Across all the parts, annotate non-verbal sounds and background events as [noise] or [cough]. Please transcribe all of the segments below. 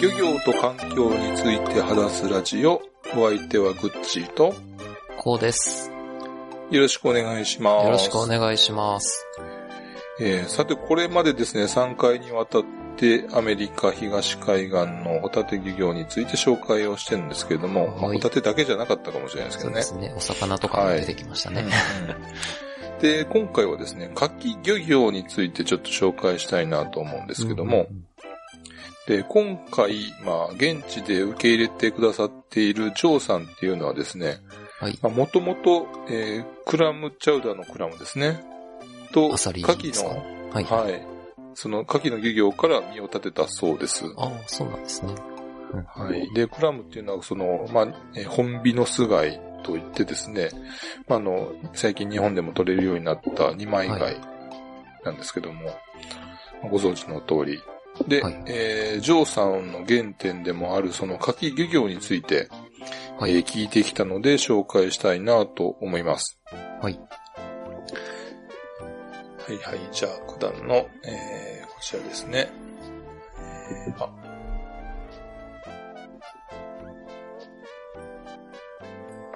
漁業と環境について話すラジオ。お相手はグッチーと、こうです。よろしくお願いします。よろしくお願いします。えーさて、これまでですね、3回にわたってアメリカ東海岸のホタテ漁業について紹介をしてるんですけれども、まあはいホタテだけじゃなかったかもしれないですけどね。そうですね。お魚とかも出てきましたね。うんで、今回はですね、牡蠣漁業についてちょっと紹介したいなと思うんですけども、うんで、今回、まあ、現地で受け入れてくださっているジョーさんっていうのはですね、はい。まあ、もともと、えークラムチャウダーのクラムですね。と、アサリ牡蠣ですか？の、はい。はい。その牡蠣の漁業から身を立てたそうです。ああ、そうなんですね。うんはい。で、クラムっていうのは、その、まあ、えー本ビノス貝といってですね、まあ、あの、最近日本でも取れるようになった二枚は貝なんですけども、ご存知の通り。で、はいえージョーさんの原点でもあるその牡蠣漁業について、はい。えー聞いてきたので紹介したいなと思います。はい。はいはい。じゃあ、九段の、えー、こちらですね。えーあ。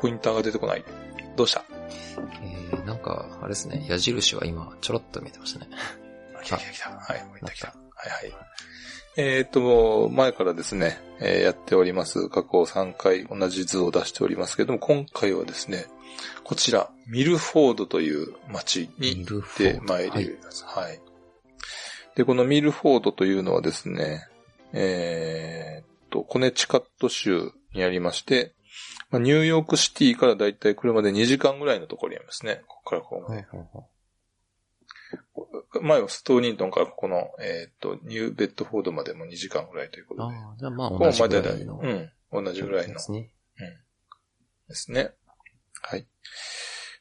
ポインターが出てこない。どうした？えー、なんか、あれですね。矢印は今、ちょろっと見えてましたね。来た来た来た。はい、ポインター来た。はいはい。えっ、と、前からですね、えーやっております。過去3回同じ図を出しておりますけども、今回はですね、こちら、ミルフォードという町に行ってまいります。はい。で、このミルフォードというのはですね、えーっと、コネチカット州にありまして、まあ、ニューヨークシティからだいたい車で2時間ぐらいのところにありますね。ここからここまで。はいはいはい前はストーニントンからここの、えーっと、ニューベッドフォードまでも2時間ぐらいということで。ああ、じゃあまあ同じぐらいの。うん。同じぐらいのですね。ですね。はい。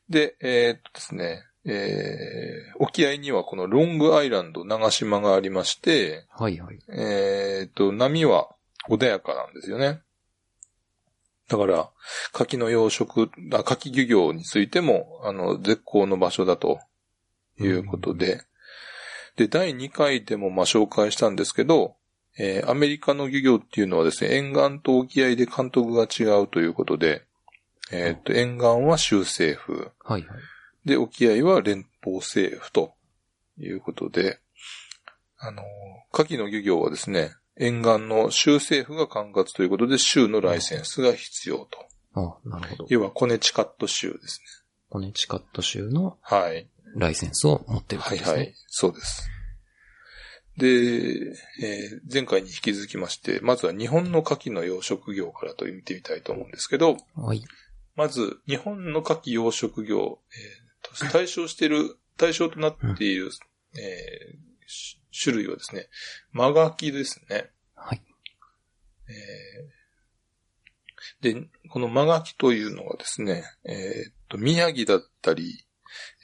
で、えーっとですね、えー、沖合にはこのロングアイランド長島がありまして、はいはい。えーっと、波は穏やかなんですよね。だから、牡蠣の養殖、あ牡蠣漁業についても、あの、絶好の場所だということで、で、第2回でもまあ紹介したんですけど、えーアメリカの漁業っていうのはですね、沿岸と沖合で監督が違うということで、えーっと、沿岸は州政府、はいはい。で、沖合は連邦政府ということで、あの、牡蠣の漁業はですね、沿岸の州政府が管轄ということで、州のライセンスが必要と。ああ、なるほど。要はコネチカット州ですね。コネチカット州のはい。ライセンスを持ってるってことですね。はいはい。そうです。で、えー前回に引き続きまして、まずは日本の牡蠣の養殖業からと見てみたいと思うんですけど、はい。まず、日本の牡蠣養殖業、えーと対象している、[laughs] 対象となっている、えーし種類はですね、マガキですね。はい。えーで、このマガキというのはですね、えーっと、宮城だったり、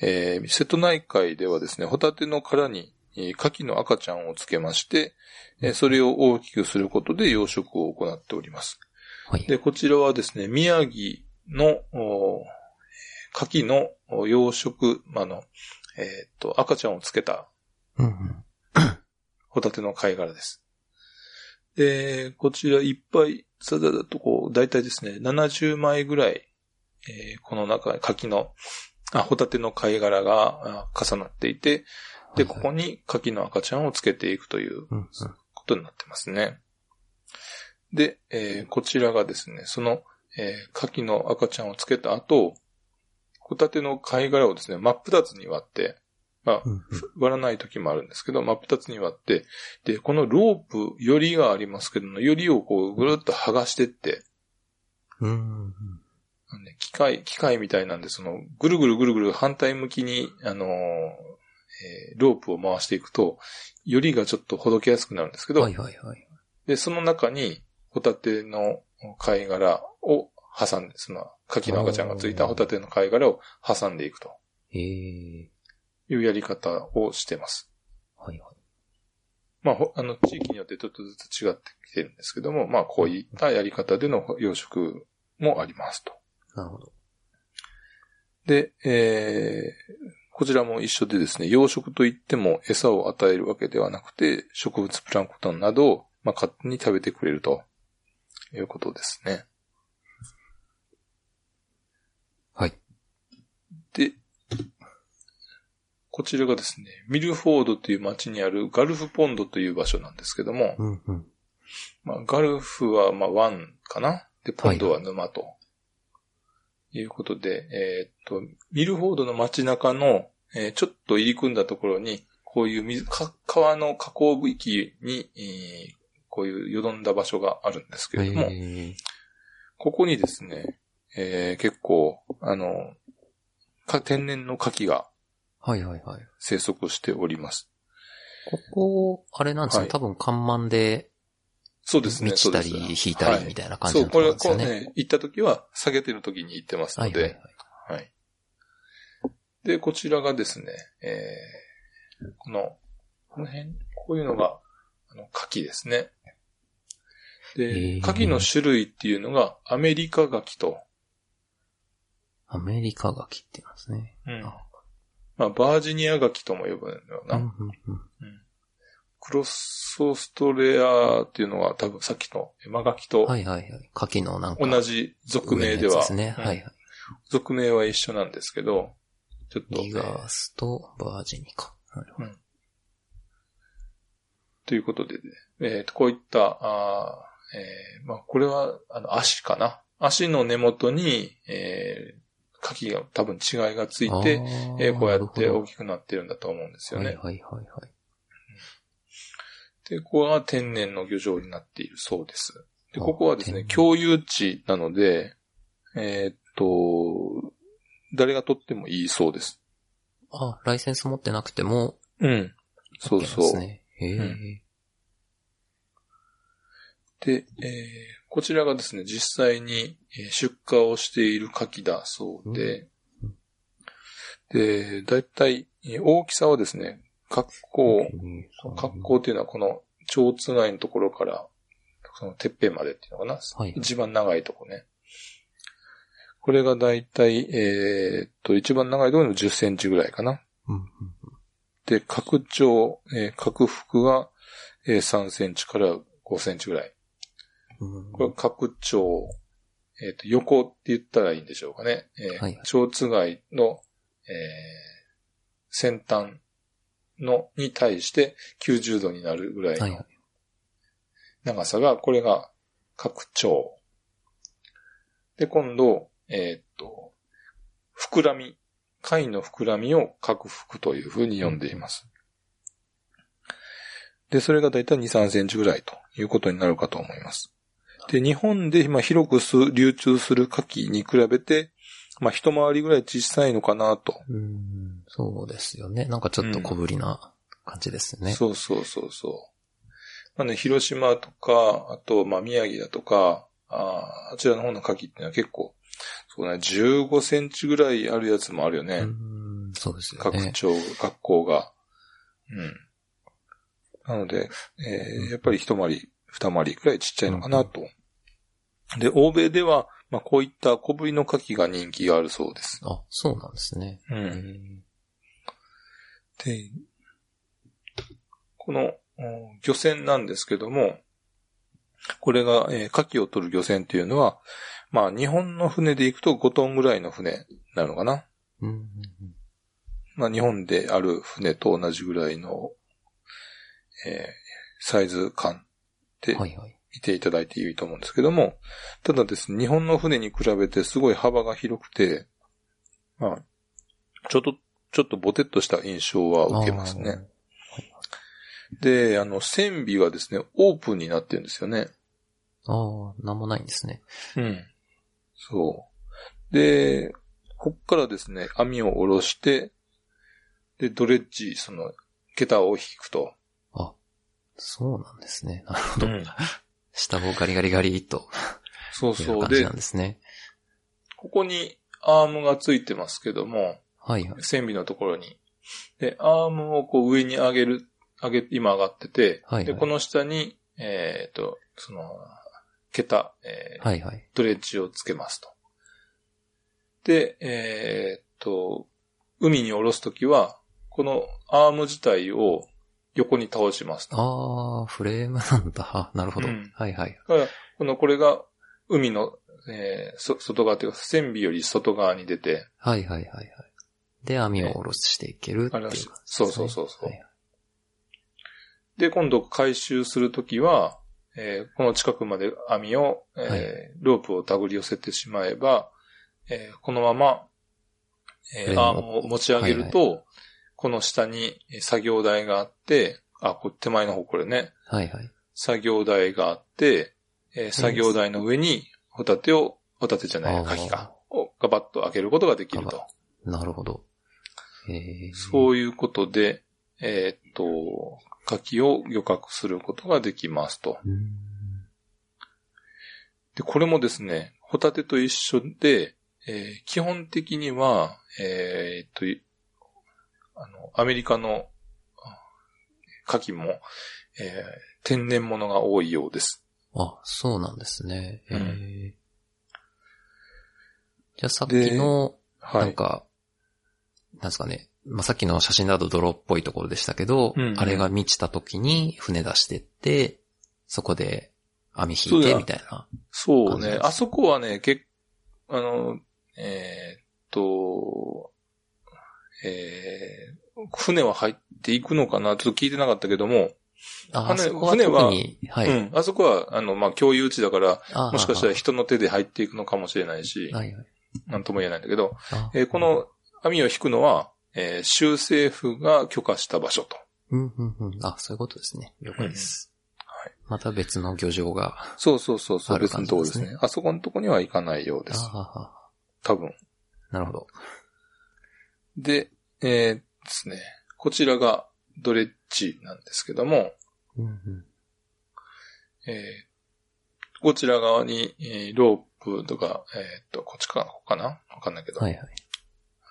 えー瀬戸内海ではですね、ホタテの殻に、えー牡蠣の赤ちゃんをつけまして、えーそれを大きくすることで養殖を行っております。はい。で、こちらはですね、宮城の、お牡蠣のお養殖、まああの、えーっと、赤ちゃんをつけた。ホタテの貝殻です。で、こちらいっぱい、さだだとこう、だいたいですね、70枚ぐらい、えーこの中、牡蠣の、あ、ホタテの貝殻があ重なっていて、で、ここに牡蠣の赤ちゃんをつけていくという。ことになってますね。で、えーこちらがですね、その、えー牡蠣の赤ちゃんをつけた後、ホタテの貝殻をですね、真っ二つに割って、まあ、割らない時もあるんですけど、真っ二つに割って、で、このロープ、よりがありますけども、よりをこうぐるっと剥がしてって、うん機械、機械みたいなんで、その、ぐるぐるぐるぐる反対向きに、あのーえーロープを回していくと、よりがちょっとほどけやすくなるんですけど、はいはいはい。で、その中に、ホタテの貝殻を挟んで、その、牡蠣の赤ちゃんがついたホタテの貝殻を挟んでいくとええいうやり方をしてます。はいはい。まあ、ほあの、地域によってちょっとずつ違ってきてるんですけども、まあ、こういったやり方での養殖もありますと。なるほど。で、えー、こちらも一緒でですね、養殖といっても餌を与えるわけではなくて、植物プランクトンなどを、まあ、勝手に食べてくれるということですね。はい。で、こちらがですね、ミルフォードという町にあるガルフポンドという場所なんですけども、うんうん。まあ、ガルフはまあ湾かな？で、ポンドは沼と。いうことで、えーっと、ミルフォードの街中の、えーちょっと入り組んだところに、こういう水、か川の河口域に、えーこういうよどんだ場所があるんですけれども、えここにですね、えー結構、あの、か天然の牡蠣がー、はいはいはい。生息しております。ここ、あれなんですよ、はい多分看板でそうですね。満ちたりそうです引いたりみたいな感じそう、のとこれはころですよね。こうね、行った時は下げてる時に行ってますので、はい。はい。で、こちらがですね、えー、この、この辺、こういうのが、あの、牡蠣ですね。で、へー牡蠣の種類っていうのが、アメリカ牡蠣と、アメリカガキって言いますね。うんあまあ、バージニア牡蠣とも呼ぶんだよな。うんうんうんクロスオーストレアっていうのは多分さっきのエマ牡蠣とはいはいはい。カキのなんか。同じ属名では、ですね。うんはいはい。属名は一緒なんですけど、ちょっと、リガースとバージニカ。なるほどということで、ね、えーと、こういった、あーえーまあ、これは、あの、足かな。足の根元に、えー、牡蠣が多分違いがついて、えーこうやって大ききくなってるんだと思うんですよね。はいはいはいはい。で、ここは天然の漁場になっているそうです。で、あここはですね、共有地なので、えーっと、誰が取ってもいいそうです。あ、ライセンス持ってなくても、うん。そうそう。ですね。へえ、うんで、えーこちらがですね、実際にえー出荷をしている牡蠣だそうで、で、だいたいえー大きさはですね、格好、格好っていうのはこの蝶つがいのところから、そのてっぺんまでっていうのかな？はい一番長いとこね。これがだいたい、えーっと、一番長いところの10センチぐらいかな。で、拡張、えー、拡幅が、えー3センチから5センチぐらい。うんこれ拡張、えっ、と、横って言ったらいいんでしょうかね。えーはい蝶つがいの、えー先端の、に対して90度になるぐらいの。長さが、これが拡張。で、今度、えっ、と、膨らみ。貝の膨らみを拡幅というふうに呼んでいます。で、それがだいたい2、3センチぐらいということになるかと思います。で、日本で今広くす流通する牡蠣に比べて、まあ一回りぐらい小さいのかなと。うん、そうですよね。なんかちょっと小ぶりな感じですよね。そうそうそうそう。まあね、広島とか、あと、まあ宮城だとか、あーあちらの方の牡蠣っていうのは結構、そうね、15センチぐらいあるやつもあるよね。うん、そうですよね。拡張、学校が。うん。なので、えーやっぱり一回り、二回りくらいちっちゃいのかなと。で、欧米では、まあこういった小ぶりの牡蠣が人気があるそうです。あ、そうなんですね。うへん。えで、この、うん漁船なんですけども、これが、えー牡蠣を取る漁船っていうのは、まあ日本の船で行くと5トンぐらいの船なのかな。うんうんうんまあ日本である船と同じぐらいの、えーサイズ感ってはいはい。見ていただいていいと思うんですけども、ただですね、日本の船に比べてすごい幅が広くて、まあ、ちょっと、ちょっとボテッとした印象は受けますね。で、あの、船尾がですね、オープンになってるんですよね。あーあー、なんもないんですね。うん。そう。で、こっからですね、網を下ろして、で、ドレッジ、その、桁を引くと。あ、そうなんですね。なるほど。うん下をガリガリガリっと。そうそう。感じなん、ですね。ここにアームがついてますけども、はいはい。船尾のところに。で、アームをこう上に上げる、上げ、今上がってて、はいはいで、この下に、えっ、と、その、桁、えーはいはい。ドレッジをつけますと。で、えっ、と、海に下ろすときは、このアーム自体を横に倒しますと。あー、フレームなんだ。あ [laughs] なるほど。うんはいはい。だから、この、これが海の、えーそ外側というか、線尾より外側に出て、はいはいはいはい。で、網を下ろしていけるっていうね、そうそうそうそうはいで、今度回収するときは、えーこの近くまで網を、えーはいロープを手繰り寄せてしまえば、えーこのまま、えーアームを持ち上げると、この下に作業台があって、あ、これ手前の方これね、はいはい。作業台があって、えー作業台の上にホタテを、ホタテじゃない、カキか、をガバッと開けることができると。なるほど。えー、そういうことで、えーっと、牡蠣を漁獲することができますと。で、これもですね、ホタテと一緒で、えー基本的には、えーっと、いあの、アメリカのあ牡蠣も、えー天然物が多いようです。あ、そうなんですね。えーうんじゃあさっきの、はい。なんか、なんですかね。まあ、さっきの写真だと泥っぽいところでしたけど、うんうんあれが満ちた時に船出してって、そこで網引いてみたいな。そうね。あそこはね、けあの、えーっと、えー船は入っていくのかな？ちょっと聞いてなかったけども、あ、あのそこは船ははい。うん。あそこは、あの、まあ、共有地だから、あもしかしたらは人の手で入っていくのかもしれないし、ははいはい。なんとも言えないんだけど、あえーこ、の網を引くのは、えー州政府が許可した場所と。うん、うん、うん。あ、そういうことですね。了解です。はい。また別の漁場が。そうそうそうそう、別のとこですね。あそこのとこには行かないようです。あはは多分。なるほど。で、えーですね。こちらがドレッジなんですけども、うん、うん。えーこちら側に、えーロープとか、えーっと、こっちか、ここかな？わかんないけど、はいはい。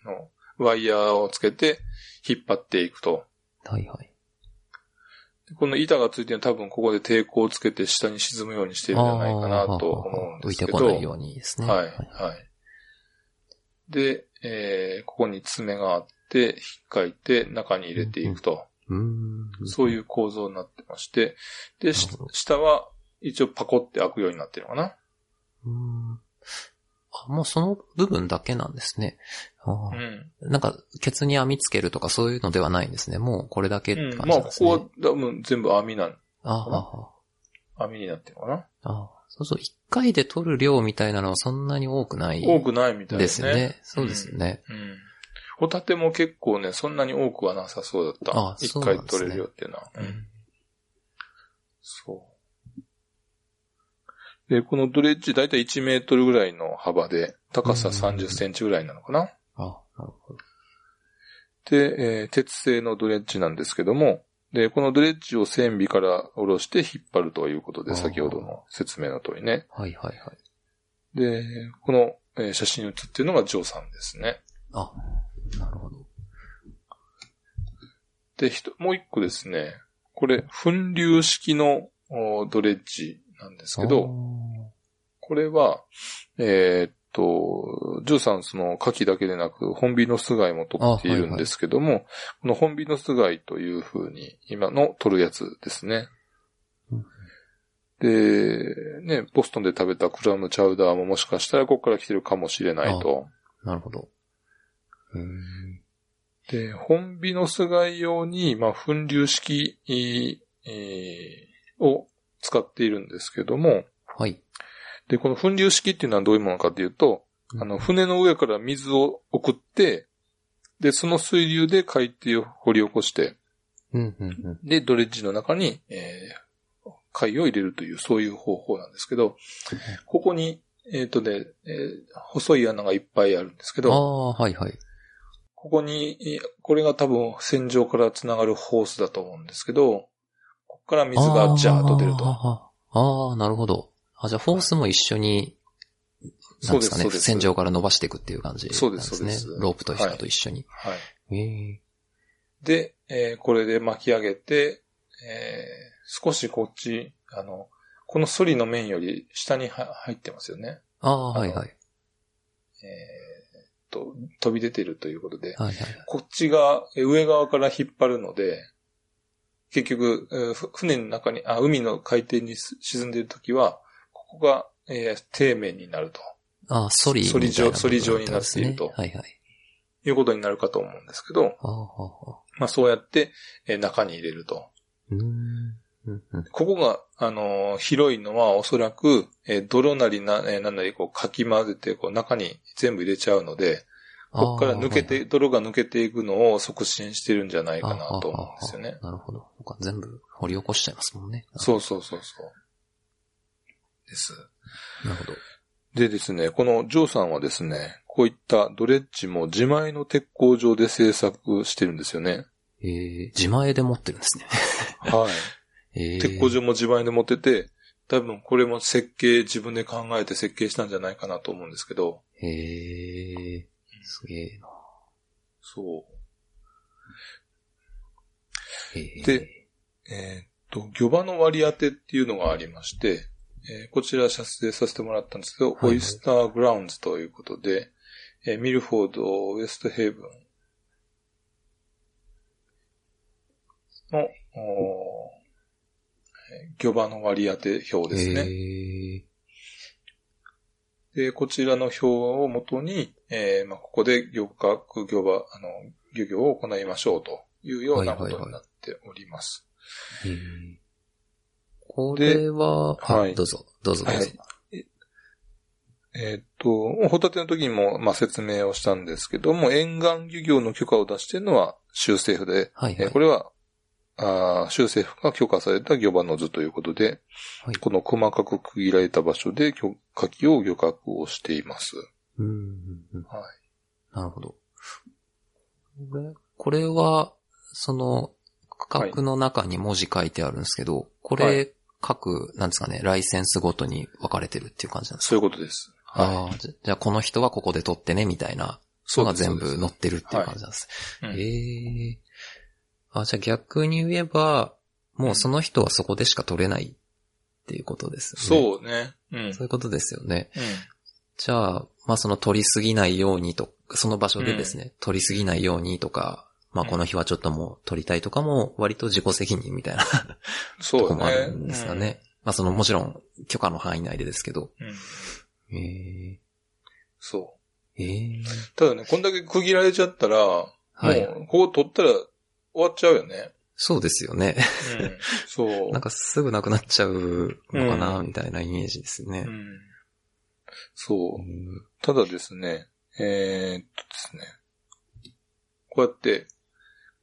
あの、ワイヤーをつけて引っ張っていくと。はいはい。この板がついてるのは多分ここで抵抗をつけて下に沈むようにしてるんじゃないかなと思うん浮いですけど。てこないようにですね。はい、はい。で、えーここに爪があって、引っかいて中に入れていくと。そういう構造になってまして、で、下は一応パコって開くようになってるのかな。うーん。あ、もうその部分だけなんですね。あうーん。なんか、ケツに網つけるとかそういうのではないんですね。もうこれだけってうん。感じまあ、こなんですね。こは多分全部網なん、ああ、あ網になってるのかな。あ、あそうそう、一回で取る量みたいなのはそんなに多くない。多くないみたいでですね。ね。そうですよね。うん。ホタテも結構ね、そんなに多くはなさそうだった。あ一そうなんですね回取れるよっていうのは。ううんん。そう。で、このドレッジだいたい1メートルぐらいの幅で、高さ30センチぐらいなのかな。あ、なるほど。で、えー鉄製のドレッジなんですけども、で、このドレッジを線尾から下ろして引っ張るということで、先ほどの説明の通りね。はいはいはい。で、この、えー写真に写っているのがジョーさんですね。あ、なるほど。で、ひともう一個ですね、これ、粉流式のおドレッジなんですけど、これは、えーっと、ジョーさんその牡蠣だけでなく、本美の巣貝も取っているんですけども、この本美の巣貝という風に、今の取るやつですね。うんで、ね、ボストンで食べたクラムチャウダーももしかしたらここから来てるかもしれないと。なるほど。で、本美の巣貝用に、まあ、粉流式、えーを使っているんですけども、はい。で、この粉流式っていうのはどういうものかというと、あの、船の上から水を送って、で、その水流で海底を掘り起こして、うん、うん、うん。で、ドレッジの中に、えー貝を入れるという、そういう方法なんですけど、ここに、えっ、とね、えー細い穴がいっぱいあるんですけあど、あ、はいはい。ここに、えーこれが多分船上から繋がるホースだと思うんですけど、ここから水がジャーッと出ると。あーあー、なるほど。あ、じゃあ、フォースも一緒に、なんですかね、そうです線上から伸ばしていくっていう感じなんですね。そうですそうですロープと一緒と一緒に。はい。ええで、えーこれで巻き上げて、えー少しこっち、あの、このソリの面より下には入ってますよね。ああ、はいはい。えーっと、飛び出てるということで、はいはい。こっちが、えー上側から引っ張るので、結局、船の中に、あ、海の海底にす沈んでいるときは、ここが、えー底面になるとああ、ソリソリ状ソリ状になっているとはいはい。いうことになるかと思うんですけど。まあそうやって、えー中に入れると。ここが、あのー広いのはおそらく、えー泥なりな、えーなんなりこうかき混ぜて、こう中に全部入れちゃうので、ここから抜けあて、泥が抜けていくのを促進してるんじゃないかなと思うんですよね。なるほど。全部掘り起こしちゃいますもんね。そうそうそうそう。です。なるほど。でですね、このジョーさんはですね、こういったドレッジも自前の鉄工場で製作してるんですよね。えー、自前で持ってるんですね。はい。[laughs] えー、鉄工場も自前で持ってて、多分これも設計自分で考えて設計したんじゃないかなと思うんですけど、えー、すげえな。そえー、で、えーっと、魚場の割り当てっていうのがありまして、えーこちら撮影させてもらったんですけど、はいはい。オイスターグラウンズということで、えーミルフォード、ウエストヘイブン。の、おーえー魚場の割り当て表ですね。えで、こちらの表をもとに、えーまあ、ここで漁獲、漁場、あの、漁業を行いましょうというようなことになっております。ー、えー、これは、あはいどうぞ、どうぞどうぞ。はいえーっと、ホタテの時にも、まあ、説明をしたんですけども、沿岸漁業の許可を出しているのは州政府で、はい、はい。えーこれは、あー州政府が許可された漁場の図ということで、はいこの細かく区切られた場所で許可機を漁獲をしています。うんうんうん。はい。なるほど。これ、これは、その、区画の中に文字書いてあるんですけど、こはれ、各、なんですかね、ライセンスごとに分かれてるっていう感じなんですか？そういうことです。はい。ああ、じゃあこの人はここで撮ってね、みたいなそうです全部載ってるっていう感じなんです。うんええあ、じゃあ逆に言えば、もうその人はそこでしか撮れないっていうことですよね。そうね。うん。そういうことですよね。うんじゃあ、まあその撮りすぎないようにと、その場所でですね、撮りすぎないようにとか、まあこの日はちょっともう撮りたいとかも割と自己責任みたいなそうね。とこもあるんですかね。まあそのもちろん許可の範囲内でですけど。うん。うん。えそえええう。ただね、こんだけ区切られちゃったら、はい。もう、ここ取ったら終わっちゃうよね。そうですよね。うん。そう。[laughs] なんかすぐなくなっちゃうのかな、うんみたいなイメージですねう。ん。そうう。んただですね、えーっとですね、こうやって、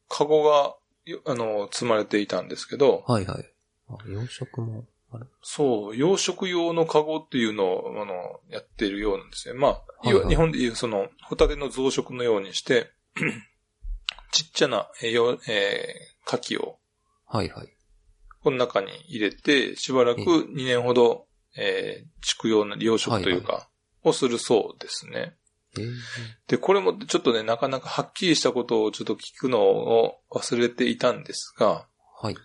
カゴが、よあの、積まれていたんですけど、はいはい。あ養殖もある。そう、養殖用のカゴっていうのを、あの、やっているようなんですね。まあ、はいはい日本でいうその、ホタテの増殖のようにして、[clears throat] ちっちゃな、えーよえー、牡蠣を、はいはい。この中に入れて、しばらくえ2年ほど、えー、畜養の養殖というか、をするそうですね。ええで、これもちょっとね、なかなかはっきりしたことをちょっと聞くのを忘れていたんですが、はい。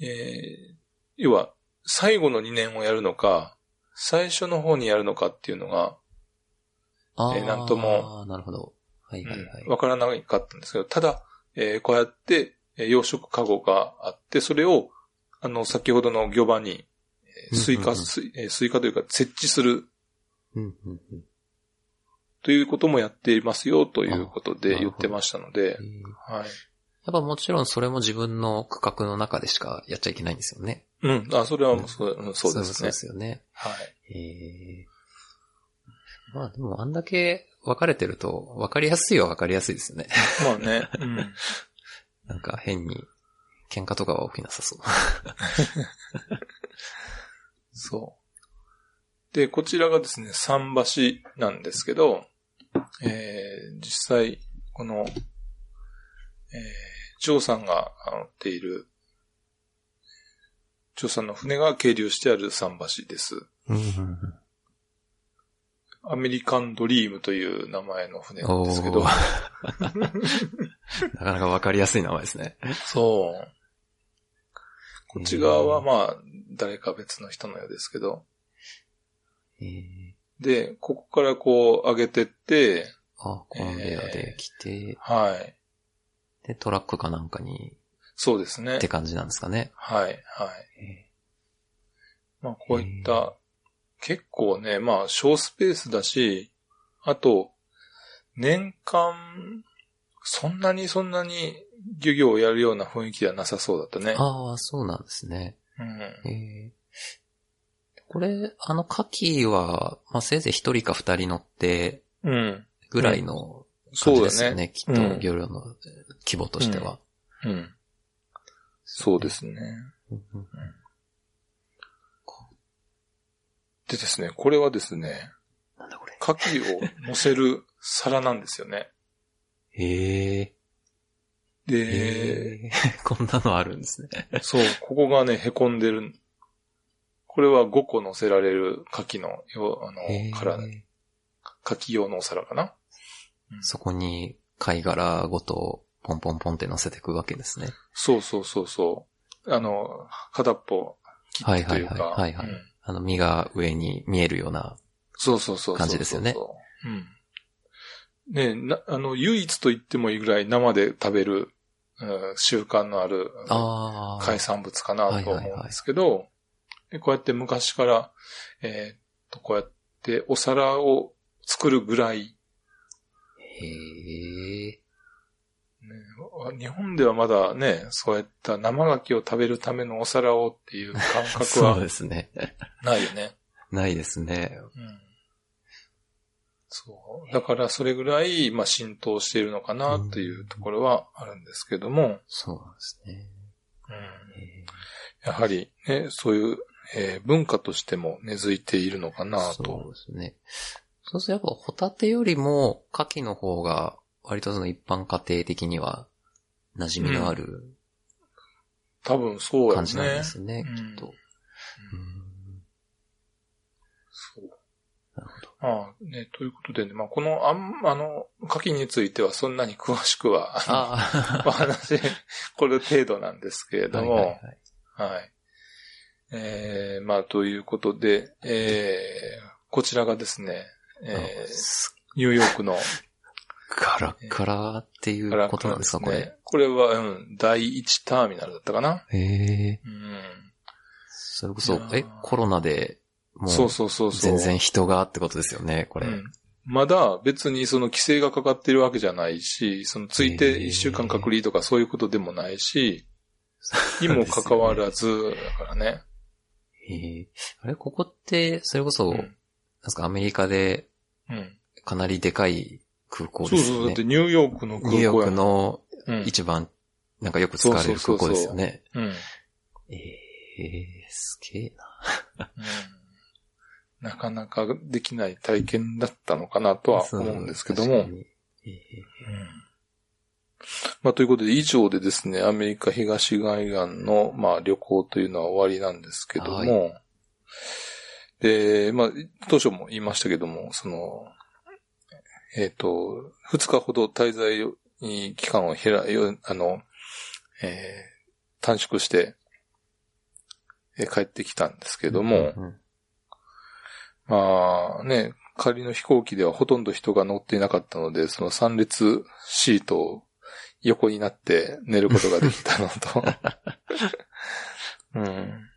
えー、要は、最後の2年をやるのか、最初の方にやるのかっていうのが、えーなんとも。なるほど。はいはいはい。わからなかったんですけど、ただ、えーこうやって、えー養殖カゴがあって、それを、あの、先ほどの魚場に、えー追加、うんうんうん追えー追加というか、設置するうんうんうんということもやっていますよ、ということあで言ってましたのでえ、ーはい。やっぱもちろんそれも自分の区画の中でしかやっちゃいけないんですよね。うん、あ、それはもうそう,、うん、そうですねそうで。すよね。はい。ええまあでもあんだけ分かれてると分かりやすいは分かりやすいですよね。まあね。うん。[laughs] なんか変に喧嘩とかは起きなさそう。[laughs] そう。で、こちらがですね、桟橋なんですけど、えー、実際、この、えー、ジョーさんが乗っている、ジョーさんの船が係留してある桟橋です。アメリカンドリームという名前の船なんですけどお、[laughs] なかなかわかりやすい名前ですね。そう。こっち側はまあ、誰か別の人のようですけど。えー、で、ここからこう上げてって、あ、コンベヤで来て、はい。で、トラックかなんかに、そうですねって。感じなんですかね。はい、はい。えまあ、こういった、結構ね、まあ、小スペースだし、あと、年間、そんなにそんなに漁業をやるような雰囲気ではなさそうだったねー。ああ、そうなんですね。うん。えーこれ、あの、カキは、まあ、せいぜい一人か二人乗って、うん。ぐらいの感そうだじですよね。ね。きっと、漁業の規模としては。うん。そうですね。うんうんでですね、これはですね、なんだこれ。牡蠣を乗せる皿なんですよね。へえ。で、へえ。[laughs] こんなのあるんですね。そう、ここがね、凹んでる。これは5個乗せられる牡蠣のよ、あへの、から、え。牡蠣用のお皿かな？うんそこに貝殻ごとポンポンポンって乗せていくわけですね。そうそうそうそう。あの、片っぽ切ってというか。はいはいはいはいはいうんあの、身が上に見えるような。そうそうそう。感じですよね。うん。ねな、あの、唯一と言ってもいいぐらい生で食べる、うん習慣のある。海産物かなと思うんですけど、でこうやって昔から、えーっと、こうやってお皿を作るぐらい、へえ。ね日本ではまだね、そうやった生牡蠣を食べるためのお皿をっていう感覚 [laughs] そうはですね。ないよね。ないですね。うんそう。だからそれぐらい、まあ、浸透しているのかなというところはあるんですけども、そうなんですね。うんへやはりね、そういう、えー文化としても根付いているのかなと。うですね。そうするとやっぱホタテよりも牡蠣の方が割とその一般家庭的には馴染みのある多分そうやね。感じなんですね、うんきっと。うんうんそう。なるほど。ああ、ね、ということでね、まあ、この、あん、あの、牡蠣についてはそんなに詳しくは、あお話、これ程度なんですけれあ。どはいも、はいはい。はい。えー、まあ、ということで、えー、こちらがですね、えー、すニューヨークの、ガラッガラっていうことなんですか、これ。これは、うん、第一ターミナルだったかな。へえ。うん。それこそえ、コロナで、もう、そうそうそうそう。全然人がってことですよね、これ。うん。まだ別にその規制がかかってるわけじゃないし、そのついて一週間隔離とかそういうことでもないし、にもかかわらず、だからね。へえ。あれ、ここって、それこそ、うんなんですか、アメリカでうん。かなりでかい空港そうそう、だですよね。ってニューヨークの空港ニューヨーやクのうん一番、なんかよく使われる空港ですよね。うん。うんええすげえな。なかなかできない体験だったのかなとは思うんですけども確。かにええまあ、ということで、以上でですね、アメリカ東海岸の、まあ、旅行というのは終わりなんですけども、はで、まあ、当初も言いましたけども、その、えっ、と、二日ほど滞在に期間を減ら、よあの、えー短縮して、えー帰ってきたんですけども、うんまあね、仮の飛行機ではほとんど人が乗っていなかったので、その3列シートを横になって寝ることができたのと、[laughs] うん。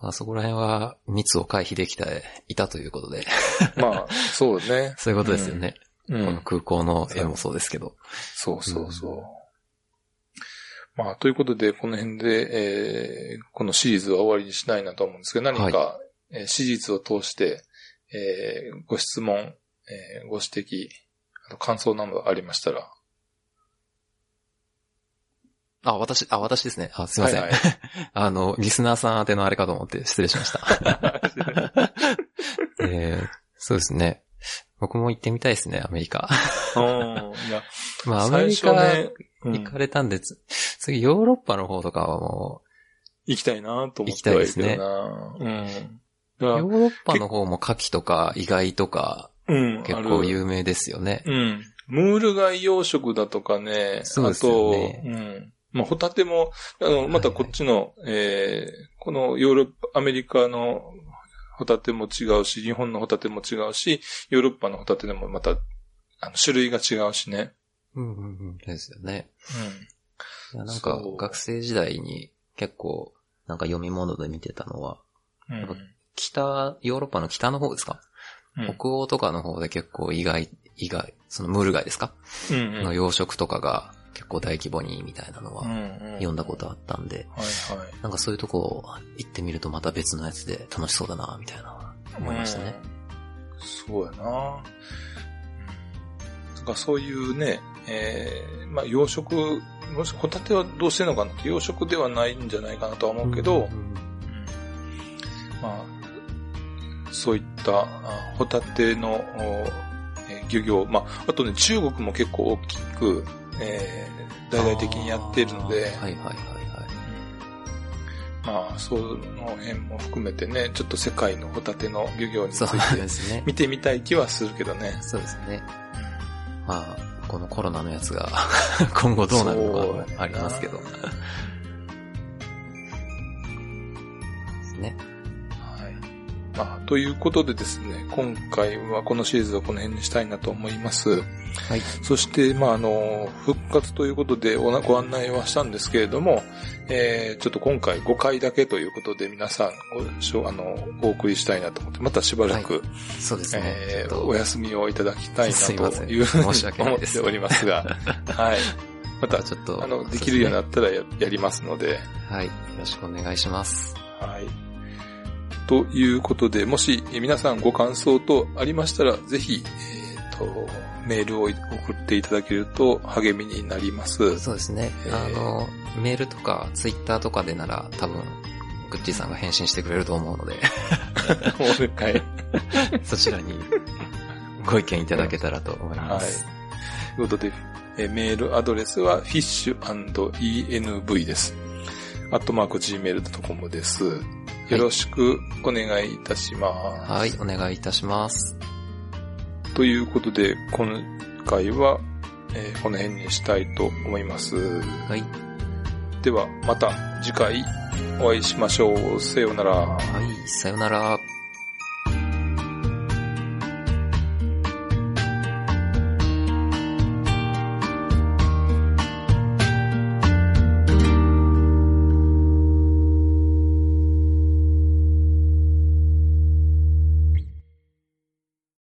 まあそこら辺は密を回避できていたということで、まあ、そうね。[laughs] そういうことですよね。うん。この空港の絵もそうですけど。そうそうそう。まあ、ということで、この辺で、えーこのシリーズは終わりにしないなと思うんですけど、何か、えーシリーズを通して、えーご質問、えーご指摘、あと感想などありましたら。あ、私、あ、私ですね。あ、すいません。はいはい [laughs] あの、リスナーさん宛てのあれかと思って失礼しました。[laughs] えーそうですね。僕も行ってみたいですね、アメリカ。[laughs] まあ、アメ最リカ行かれたんで、つ次ヨーロッパの方とかはも行きたいなと思ってはいるけど行な。うん。ヨーロッパの方も牡蠣とか意外とかうん、結構有名ですよね。うん。ムール貝養殖だとかね、そうですよねあと、うん。まあ、ホタテも、あの、またこっちの、えーこのヨーロッパ、アメリカのホタテも違うし、日本のホタテも違うし、ヨーロッパのホタテでもまた、あの、種類が違うしね。うんうんうん。ですよね。ういやなんか学生時代に結構なんか読み物で見てたのは、ん。うんやっぱ北、ヨーロッパの北の方ですか、うん北欧とかの方で結構意外、意外、そのムール貝ですか、うんうんの養殖とかが結構大規模にみたいなのは読んだことあったんで、はいはい。なんかそういうとこ行ってみるとまた別のやつで楽しそうだな、みたいな思いましたね。うん。そうやなからそういうね、えー、まあ養殖、もしホタテはどうしてんのかなって養殖ではないんじゃないかなとは思うけど、んうんまあ、そういったあホタテのおえー漁業、まあ、あとね、中国も結構大きく、えー大々的にやっているので、はいはいはいはい。まあ、その辺も含めてね、ちょっと世界のホタテの漁業についてですね。[laughs] 見てみたい気はするけどね。そうですね。まあ、このコロナのやつが [laughs] 今後どうなるのかもありますけど。あ、ということでですね、今回はこのシリーズはこの辺にしたいなと思います。はい。そして、まあ、あの、復活ということでおなご案内はしたんですけれども、えー、ちょっと今回5回だけということで皆さんごあの、お送りしたいなと思って、またしばらく、そうですね。えーお休みをいただきたいなんというふうに思っておりますが、[laughs] はい。また、ちょっと、あの、できるようになったらややりますので、はい。よろしくお願いします。はい。ということで、もしえ皆さんご感想とありましたら、ぜひ、えっ、と、メールを送っていただけると励みになります。そうですね。えーあの、メールとかツイッターとかでなら多分、グッチーさんが返信してくれると思うので、[laughs] お願い。[laughs] そちらにご意見いただけたらと思います。ということで、えメールアドレスは fish&env です。アットマーク gmail.com です。よろしくお願いいたします。はい、お願いいたします。ということで、今回は、えーこの辺にしたいと思います。はい。では、また次回お会いしましょう。さようなら。はい、さよなら。